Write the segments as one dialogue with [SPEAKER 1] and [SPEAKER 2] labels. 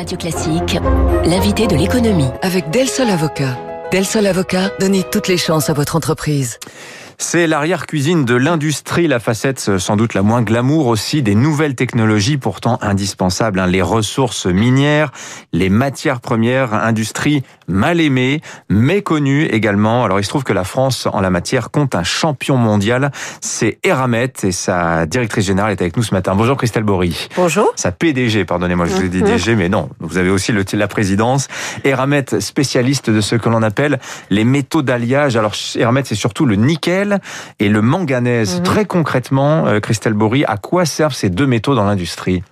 [SPEAKER 1] Radio Classique, l'invité de l'économie.
[SPEAKER 2] Avec Del Sol Avocat. Del Sol Avocat, donnez toutes les chances à votre entreprise.
[SPEAKER 3] C'est l'arrière-cuisine de l'industrie, la facette euh, sans doute la moins glamour aussi des nouvelles technologies pourtant indispensables, hein. les ressources minières, les matières premières, industrie mal aimée, méconnue également. Alors il se trouve que la France en la matière compte un champion mondial, c'est Eramet et sa directrice générale est avec nous ce matin. Bonjour Christelle Bory.
[SPEAKER 4] Bonjour.
[SPEAKER 3] Sa PDG, pardonnez-moi, je vous ai dit. DG, mais non, vous avez aussi le, la présidence. Eramet, spécialiste de ce que l'on appelle les métaux d'alliage. Alors Eramet, c'est surtout le nickel et le manganèse.
[SPEAKER 4] Mhm.
[SPEAKER 3] Très concrètement, euh, Christelle Bory, à quoi servent ces deux métaux dans l'industrie?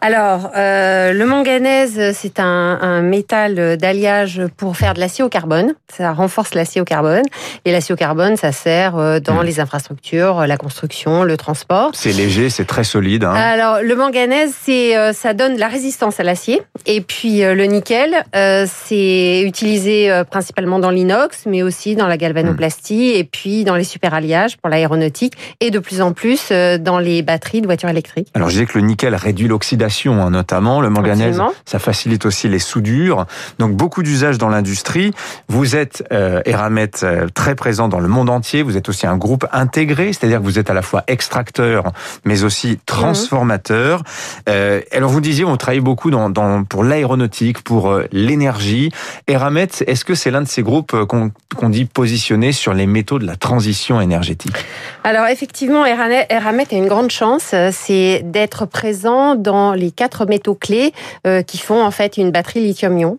[SPEAKER 4] Alors, euh, le manganèse, c'est un, un métal d'alliage pour faire de l'acier au carbone. Ça renforce l'acier au carbone. Et l'acier au carbone, ça sert euh, dans
[SPEAKER 3] Mm.
[SPEAKER 4] les infrastructures, la construction, le transport.
[SPEAKER 3] C'est léger, c'est très solide. hein.
[SPEAKER 4] Alors, le manganèse, c'est, euh, ça donne de la résistance à l'acier. Et puis, euh, le nickel, euh, c'est utilisé euh, principalement dans l'inox, mais aussi dans la galvanoplastie et puis dans les superalliages pour l'aéronautique et de plus en plus euh, dans les batteries de voitures électriques.
[SPEAKER 3] Alors je disais que le nickel réduit l'oxydation hein, notamment, le manganèse
[SPEAKER 4] Absolument.
[SPEAKER 3] ça facilite aussi les soudures. Donc beaucoup d'usages dans l'industrie. Vous êtes euh, Eramet euh, très présent dans le monde entier, vous êtes aussi un groupe intégré, c'est-à-dire que vous êtes à la fois extracteur mais aussi transformateur. Euh, alors vous disiez on travaille beaucoup dans, dans pour l'aéronautique, pour euh, l'énergie. Eramet, est-ce que c'est l'un de ces groupes euh, qu'on dit positionnés sur les métaux de la transition énergétique?
[SPEAKER 4] Alors effectivement, Eramet a une grande chance, c'est d'être présent dans les quatre métaux clés euh, qui font en fait une batterie lithium-ion.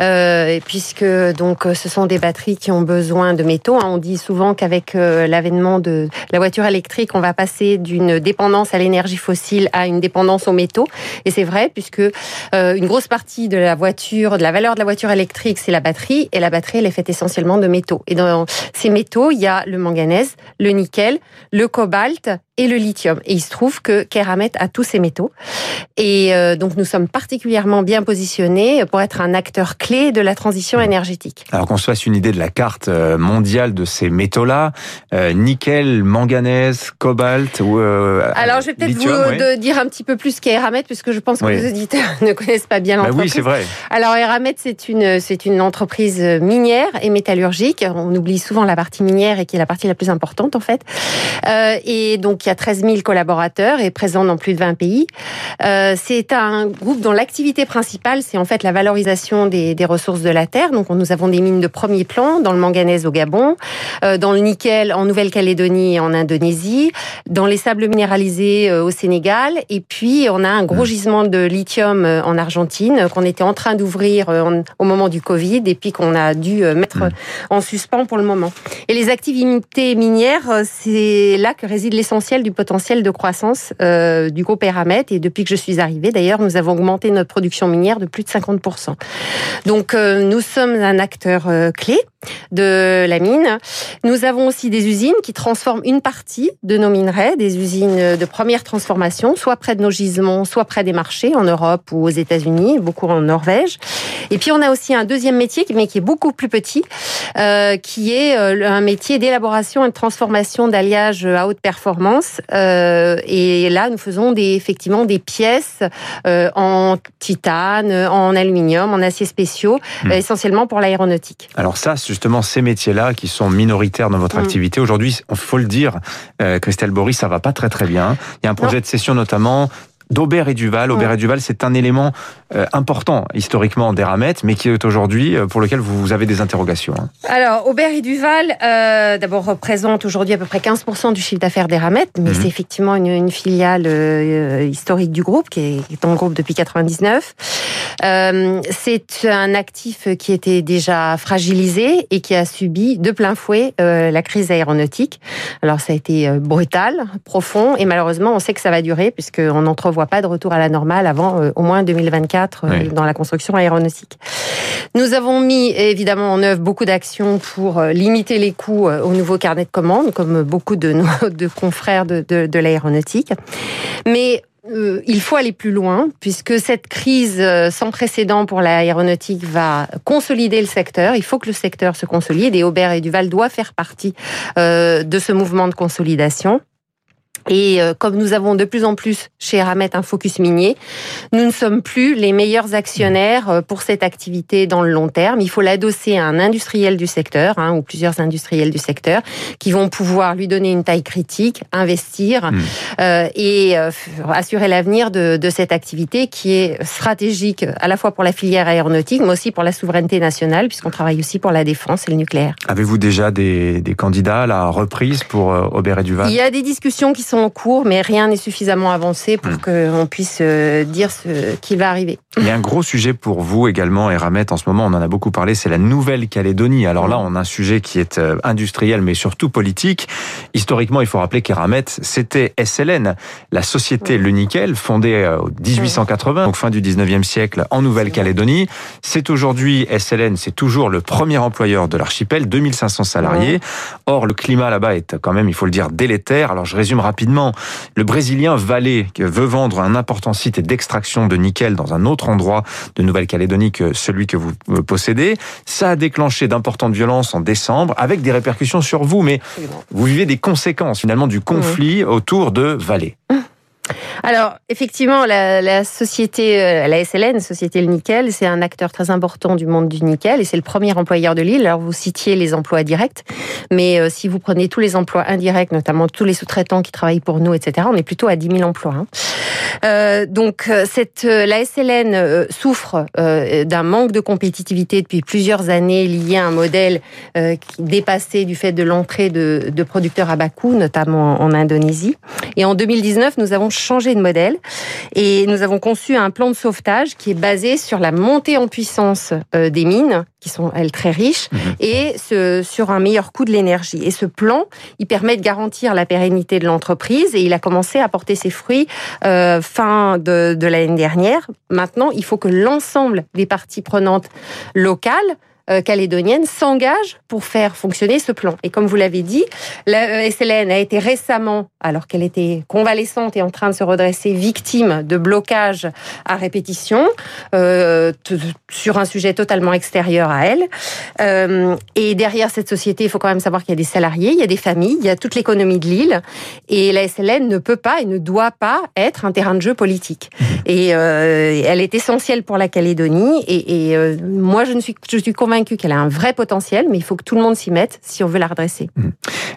[SPEAKER 4] Euh, puisque donc euh, ce sont des batteries qui ont besoin de métaux. hein. On dit souvent qu'avec euh, l'avènement de la voiture électrique, on va passer d'une dépendance à l'énergie fossile à une dépendance aux métaux. Et c'est vrai puisque euh, une grosse partie de la voiture, de la valeur de la voiture électrique, c'est la batterie. Et la batterie, elle est faite essentiellement de métaux. Et dans ces métaux, il y a le manganèse, le nickel, le cobalt et le lithium. Et il se trouve que Keramet a tous ces métaux. Et euh, donc nous sommes particulièrement bien positionnés pour être un acteur clé de la transition énergétique.
[SPEAKER 3] Alors qu'on se fasse une idée de la carte euh, mondiale de ces métaux-là, euh, nickel, manganèse, cobalt ou euh,
[SPEAKER 4] Alors je vais peut-être vous de dire un petit peu plus qu'est Eramet, puisque je pense que
[SPEAKER 3] Oui.
[SPEAKER 4] les auditeurs ne connaissent pas bien
[SPEAKER 3] Bah
[SPEAKER 4] l'entreprise.
[SPEAKER 3] oui, c'est vrai.
[SPEAKER 4] Alors Eramet, c'est une c'est une entreprise minière et métallurgique. On oublie souvent la partie minière et qui est la partie la plus importante en fait. Et donc y a 13 000 collaborateurs et présents dans plus de 20 pays. Euh, c'est un groupe dont l'activité principale c'est en fait la valorisation des, des ressources de la terre. Donc nous avons des mines de premier plan dans le manganèse au Gabon, euh, dans le nickel en Nouvelle-Calédonie et en Indonésie, dans les sables minéralisés euh, au Sénégal et puis on a un gros gisement de lithium en Argentine qu'on était en train d'ouvrir au moment du Covid et puis qu'on a dû mettre
[SPEAKER 3] Mm.
[SPEAKER 4] en suspens pour le moment. Et les activités minières, c'est là que réside l'essentiel du potentiel de croissance euh, du groupe Eramet. Et depuis que je suis arrivée, d'ailleurs, nous avons augmenté notre production minière de plus de 50%. Donc, euh, nous sommes un acteur euh, clé de la mine. Nous avons aussi des usines qui transforment une partie de nos minerais, des usines de première transformation, soit près de nos gisements, soit près des marchés en Europe ou aux États-Unis, beaucoup en Norvège. Et puis on a aussi un deuxième métier, mais qui est beaucoup plus petit, qui est un métier d'élaboration et de transformation d'alliages à haute performance. Euh, et là, nous faisons des, effectivement des pièces euh, en titane, en aluminium, en aciers spéciaux,
[SPEAKER 3] Hmm.
[SPEAKER 4] euh, essentiellement pour l'aéronautique.
[SPEAKER 3] Alors ça, justement, ces métiers-là qui sont minoritaires dans votre
[SPEAKER 4] Mm.
[SPEAKER 3] activité, aujourd'hui, il faut le dire, Christelle Boris, ça va pas très très bien. Il y a un projet de cession notamment d'Aubert et Duval. Aubert et Duval, c'est un élément euh, important historiquement d'Eramet, mais qui est aujourd'hui, euh, pour lequel vous, vous avez des interrogations. hein.
[SPEAKER 4] Alors, Aubert et Duval, euh, d'abord, représente aujourd'hui à peu près 15% du chiffre d'affaires d'Eramet, mais
[SPEAKER 3] Mhm.
[SPEAKER 4] c'est effectivement une, une filiale historique du groupe, qui est, qui est dans le groupe depuis 99. Euh, c'est un actif qui était déjà fragilisé et qui a subi de plein fouet la crise aéronautique. Alors, ça a été brutal, profond, et malheureusement, on sait que ça va durer, puisqu'on pas de retour à la normale avant euh, au moins 2024 euh,
[SPEAKER 3] Oui.
[SPEAKER 4] dans la construction aéronautique. Nous avons mis évidemment en œuvre beaucoup d'actions pour euh, limiter les coûts au nouveau carnet de commandes, comme beaucoup de nos de confrères de, de, de l'aéronautique. Mais euh, il faut aller plus loin, puisque cette crise sans précédent pour l'aéronautique va consolider le secteur. Il faut que le secteur se consolide et Aubert et Duval doivent faire partie euh, de ce mouvement de consolidation. Et euh, comme nous avons de plus en plus chez Eramet un focus minier, nous ne sommes plus les meilleurs actionnaires euh, pour cette activité dans le long terme. Il faut l'adosser à un industriel du secteur hein, ou plusieurs industriels du secteur qui vont pouvoir lui donner une taille critique, investir mmh. euh, et euh, assurer l'avenir de, de, cette activité qui est stratégique à la fois pour la filière aéronautique mais aussi pour la souveraineté nationale puisqu'on travaille aussi pour la défense et le nucléaire.
[SPEAKER 3] Avez-vous déjà des, des candidats à la reprise pour Aubert et Duval?
[SPEAKER 4] Il y a des discussions qui sont en cours, mais rien n'est suffisamment avancé pour hmm. qu'on puisse euh, dire ce qui va arriver.
[SPEAKER 3] Il y a un gros sujet pour vous également, Eramet, en ce moment, on en a beaucoup parlé, c'est la Nouvelle-Calédonie. Alors là, on a un sujet qui est euh, industriel, mais surtout politique. Historiquement, il faut rappeler qu'Eramet, c'était SLN, la société Le Nickel, fondée en euh, 1880, donc fin du 19e siècle, en Nouvelle-Calédonie. C'est aujourd'hui, SLN, c'est toujours le premier employeur de l'archipel, 2500 salariés. Or, le climat là-bas est quand même, il faut le dire, délétère. Alors, je résume rapidement le Brésilien Vale veut vendre un important site d'extraction de nickel dans un autre endroit de Nouvelle-Calédonie que celui que vous euh, possédez. Ça a déclenché d'importantes violences en décembre avec des répercussions sur vous, mais vous vivez des conséquences finalement du conflit autour de Vallée.
[SPEAKER 4] Alors, effectivement, la, la, société, euh, la SLN, Société Le Nickel, c'est un acteur très important du monde du nickel et c'est le premier employeur de l'île. Alors, vous citiez les emplois directs, mais euh, si vous prenez tous les emplois indirects, notamment tous les sous-traitants qui travaillent pour nous, etc., on est plutôt à 10 000 emplois. Hein. Euh, donc, cette, la SLN souffre d'un manque de compétitivité depuis plusieurs années lié à un modèle qui dépassait du fait de l'entrée de, de producteurs à bas coût, notamment en Indonésie. Et en 2019, nous avons changé de modèle et nous avons conçu un plan de sauvetage qui est basé sur la montée en puissance euh, des mines qui sont elles très riches mhm. et ce, sur un meilleur coût de l'énergie. Et ce plan, il permet de garantir la pérennité de l'entreprise et il a commencé à porter ses fruits euh, fin de, de l'année dernière. Maintenant, il faut que l'ensemble des parties prenantes locales calédonienne s'engage pour faire fonctionner ce plan. Et comme vous l'avez dit, la euh, SLN a été récemment, alors qu'elle était convalescente et en train de se redresser, victime de blocages à répétition euh, sur un sujet totalement extérieur à elle. Euh, et derrière cette société, il faut quand même savoir qu'il y a des salariés, il y a des familles, il y a toute l'économie de l'île. Et la SLN ne peut pas et ne doit pas être un terrain de jeu politique. Et euh, elle est essentielle pour la Calédonie. Et, et moi, je ne suis, je suis convaincue qu'elle a un vrai potentiel, mais il faut que tout le monde s'y mette si on veut la redresser. Mmh.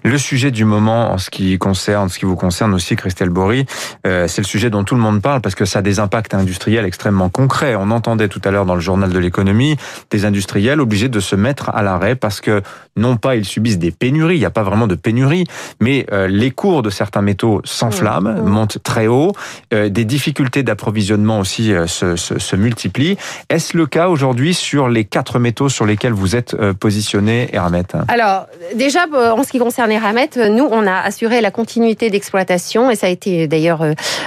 [SPEAKER 3] Le sujet du moment, en ce qui concerne, ce qui vous concerne aussi, Christelle Bory, euh, c'est le sujet dont tout le monde parle parce que ça a des impacts industriels extrêmement concrets. On entendait tout à l'heure dans le journal de l'économie des industriels obligés de se mettre à l'arrêt parce que non pas ils subissent des pénuries, il n'y a pas vraiment de pénurie, mais euh, les cours de certains métaux s'enflamment, mmh. Mmh. montent très haut, euh, des difficultés d'approvisionnement aussi se, se, se multiplient. Est-ce le cas aujourd'hui sur les quatre métaux sur les lesquels vous êtes euh, positionné, Eramet
[SPEAKER 4] Alors, déjà, euh, en ce qui concerne Eramet, euh, nous, on a assuré la continuité d'exploitation et ça a été d'ailleurs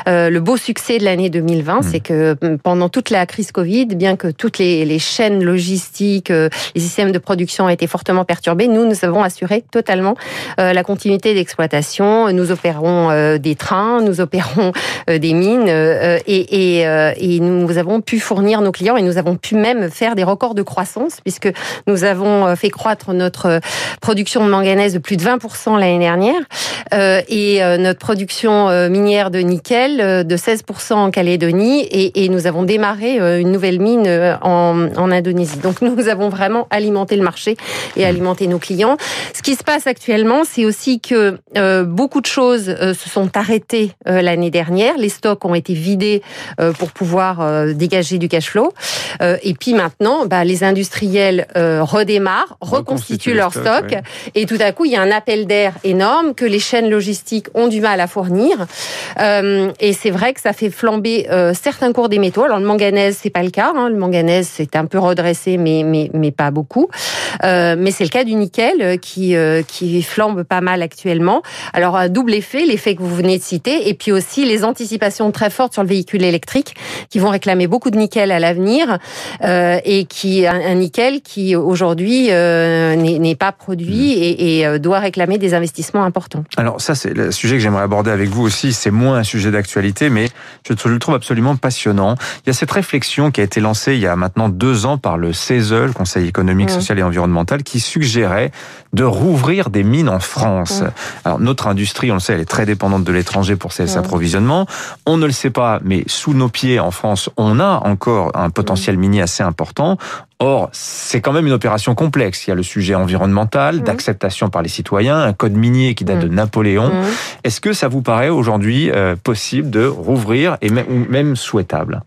[SPEAKER 4] le beau succès de l'année 2020. Hmm. C'est que pendant toute la crise Covid, bien que toutes les, les, chaînes logistiques, les systèmes de production ont été fortement perturbés, nous, nous avons assuré totalement la continuité d'exploitation. Nous opérons des trains, nous opérons des mines et, et, et nous avons pu fournir nos clients et nous avons pu même faire des records de croissance puisque nous avons euh, fait croître notre euh, production de manganèse de plus de 20% l'année dernière euh, et notre production minière de nickel de 16% en Calédonie et, nous avons démarré une nouvelle mine en, en Indonésie. Donc nous avons vraiment alimenté le marché et alimenté nos clients. Ce qui se passe actuellement, c'est aussi que beaucoup de choses se sont arrêtées l'année dernière. Les stocks ont été vidés pour pouvoir dégager du cash flow. et puis maintenant, bah, les industriels euh, redémarrent, reconstituent leur stock, et tout à coup, il y a un appel d'air énorme que les chaînes logistiques ont du mal à fournir. Euh, et c'est vrai que ça fait flamber euh, certains cours des métaux. Alors le manganèse, c'est pas le cas. Hein. Le manganèse, c'est un peu redressé, mais mais mais pas beaucoup. mais c'est le cas du nickel qui qui flambe pas mal actuellement. Alors un double effet, l'effet que vous venez de citer, et puis aussi les anticipations très fortes sur le véhicule électrique qui vont réclamer beaucoup de nickel à l'avenir et qui un, un nickel qui aujourd'hui euh, n'est pas produit mm. et, euh, doit réclamer des investissements importants.
[SPEAKER 3] Alors ça, c'est le sujet que j'aimerais aborder avec vous aussi. C'est moins un sujet d'actualité, mais je le trouve absolument passionnant. Il y a cette réflexion qui a été lancée il y a maintenant deux ans par le CESE, le Conseil économique, mm. social et environnemental, qui suggérait de rouvrir des mines en France. Alors notre industrie, on le sait, elle est très dépendante de l'étranger pour ses approvisionnements. On ne le sait pas, mais sous nos pieds en France, on a encore un potentiel minier assez important. Or, c'est quand même une opération complexe. Il y a le sujet environnemental, d'acceptation par les citoyens, un code minier qui date de Napoléon. Est-ce que ça vous paraît aujourd'hui euh, possible de rouvrir et même, même souhaitable?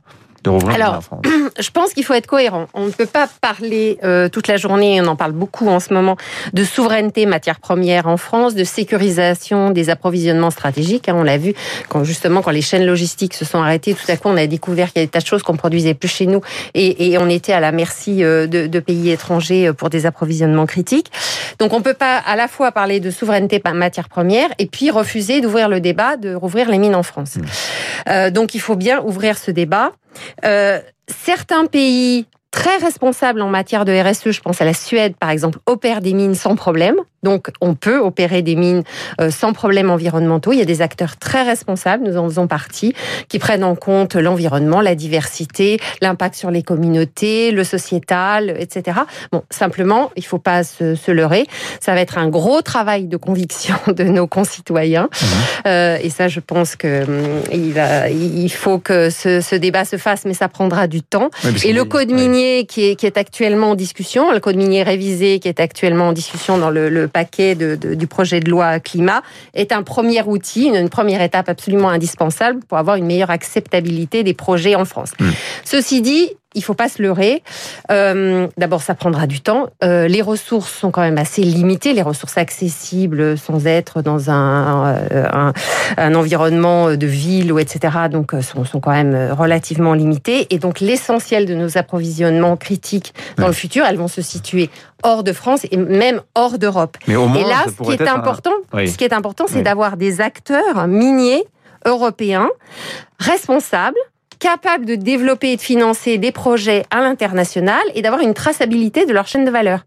[SPEAKER 4] Alors, je pense qu'il faut être cohérent. On ne peut pas parler euh, toute la journée, on en parle beaucoup en ce moment, de souveraineté matière première en France, de sécurisation des approvisionnements stratégiques. Hein, on l'a vu quand justement quand les chaînes logistiques se sont arrêtées, tout à coup on a découvert qu'il y a des tas de choses qu'on produisait plus chez nous et, et on était à la merci euh, de, de, pays étrangers euh, pour des approvisionnements critiques. Donc on peut pas à la fois parler de souveraineté matière première et puis refuser d'ouvrir le débat de rouvrir les mines en France. Mmh. Euh, donc il faut bien ouvrir ce débat. Euh, certains pays très responsables en matière de RSE, je pense à la Suède par exemple, opèrent des mines sans problème. Donc, on peut opérer des mines euh, sans problème environnementaux. Il y a des acteurs très responsables, nous en faisons partie, qui prennent en compte l'environnement, la diversité, l'impact sur les communautés, le sociétal, etc. Bon, simplement, il faut pas se, se, leurrer. Ça va être un gros travail de conviction de nos concitoyens. Mmh. Euh, et ça, je pense que hum, il, va, il faut que ce, ce, débat se fasse, mais ça prendra du temps. et le code minier qui, est, qui est actuellement en discussion, le code minier révisé qui est actuellement en discussion dans le, le paquet de, du projet de loi climat est un premier outil, une, première étape absolument indispensable pour avoir une meilleure acceptabilité des projets en France. Mmh. Ceci dit, il faut pas se leurrer. Euh, D'abord, ça prendra du temps. Euh, les ressources sont quand même assez limitées, les ressources accessibles sans être dans un, un, un environnement de ville ou etc. Donc, euh, sont, sont quand même relativement limitées. Et donc, l'essentiel de nos approvisionnements critiques dans le futur, elles vont se situer hors de France et même hors d'Europe.
[SPEAKER 3] Et
[SPEAKER 4] là, ce qui est important, oui. ce qui est important, c'est oui. d'avoir des acteurs miniers européens responsables capables de développer et de financer des projets à l'international et d'avoir une traçabilité de leur chaîne de valeur.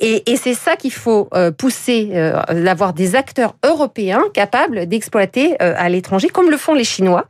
[SPEAKER 4] Et, et c'est ça qu'il faut euh, pousser, euh, d'avoir des acteurs européens capables d'exploiter euh, à l'étranger, comme le font les Chinois,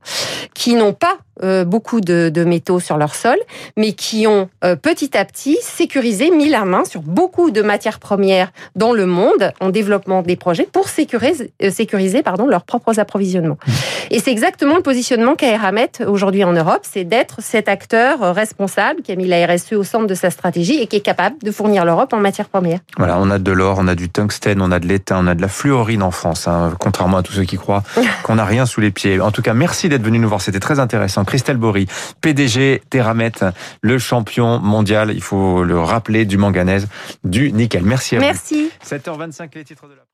[SPEAKER 4] qui n'ont pas euh, beaucoup de, de, métaux sur leur sol, mais qui ont euh, petit à petit sécurisé, mis la main sur beaucoup de matières premières dans le monde en développement des projets pour sécuriser, euh, sécuriser pardon, leurs propres approvisionnements. Mmh. Et c'est exactement le positionnement qu'a Eramet aujourd'hui en Europe, c'est d'être cet acteur responsable qui a mis la RSE au centre de sa stratégie et qui est capable de fournir l'Europe en matières premières.
[SPEAKER 3] Voilà, on a de l'or, on a du tungstène, on a de l'étain, on a de la fluorine en France, hein, contrairement à tous ceux qui croient qu'on n'a rien sous les pieds. En tout cas, merci d'être venu nous voir, c'était très intéressant. Christelle Bory, PDG Teramet, le champion mondial, il faut le rappeler, du manganèse, du nickel. Merci à
[SPEAKER 4] Merci.
[SPEAKER 3] vous. Merci. 7h25, les titres de la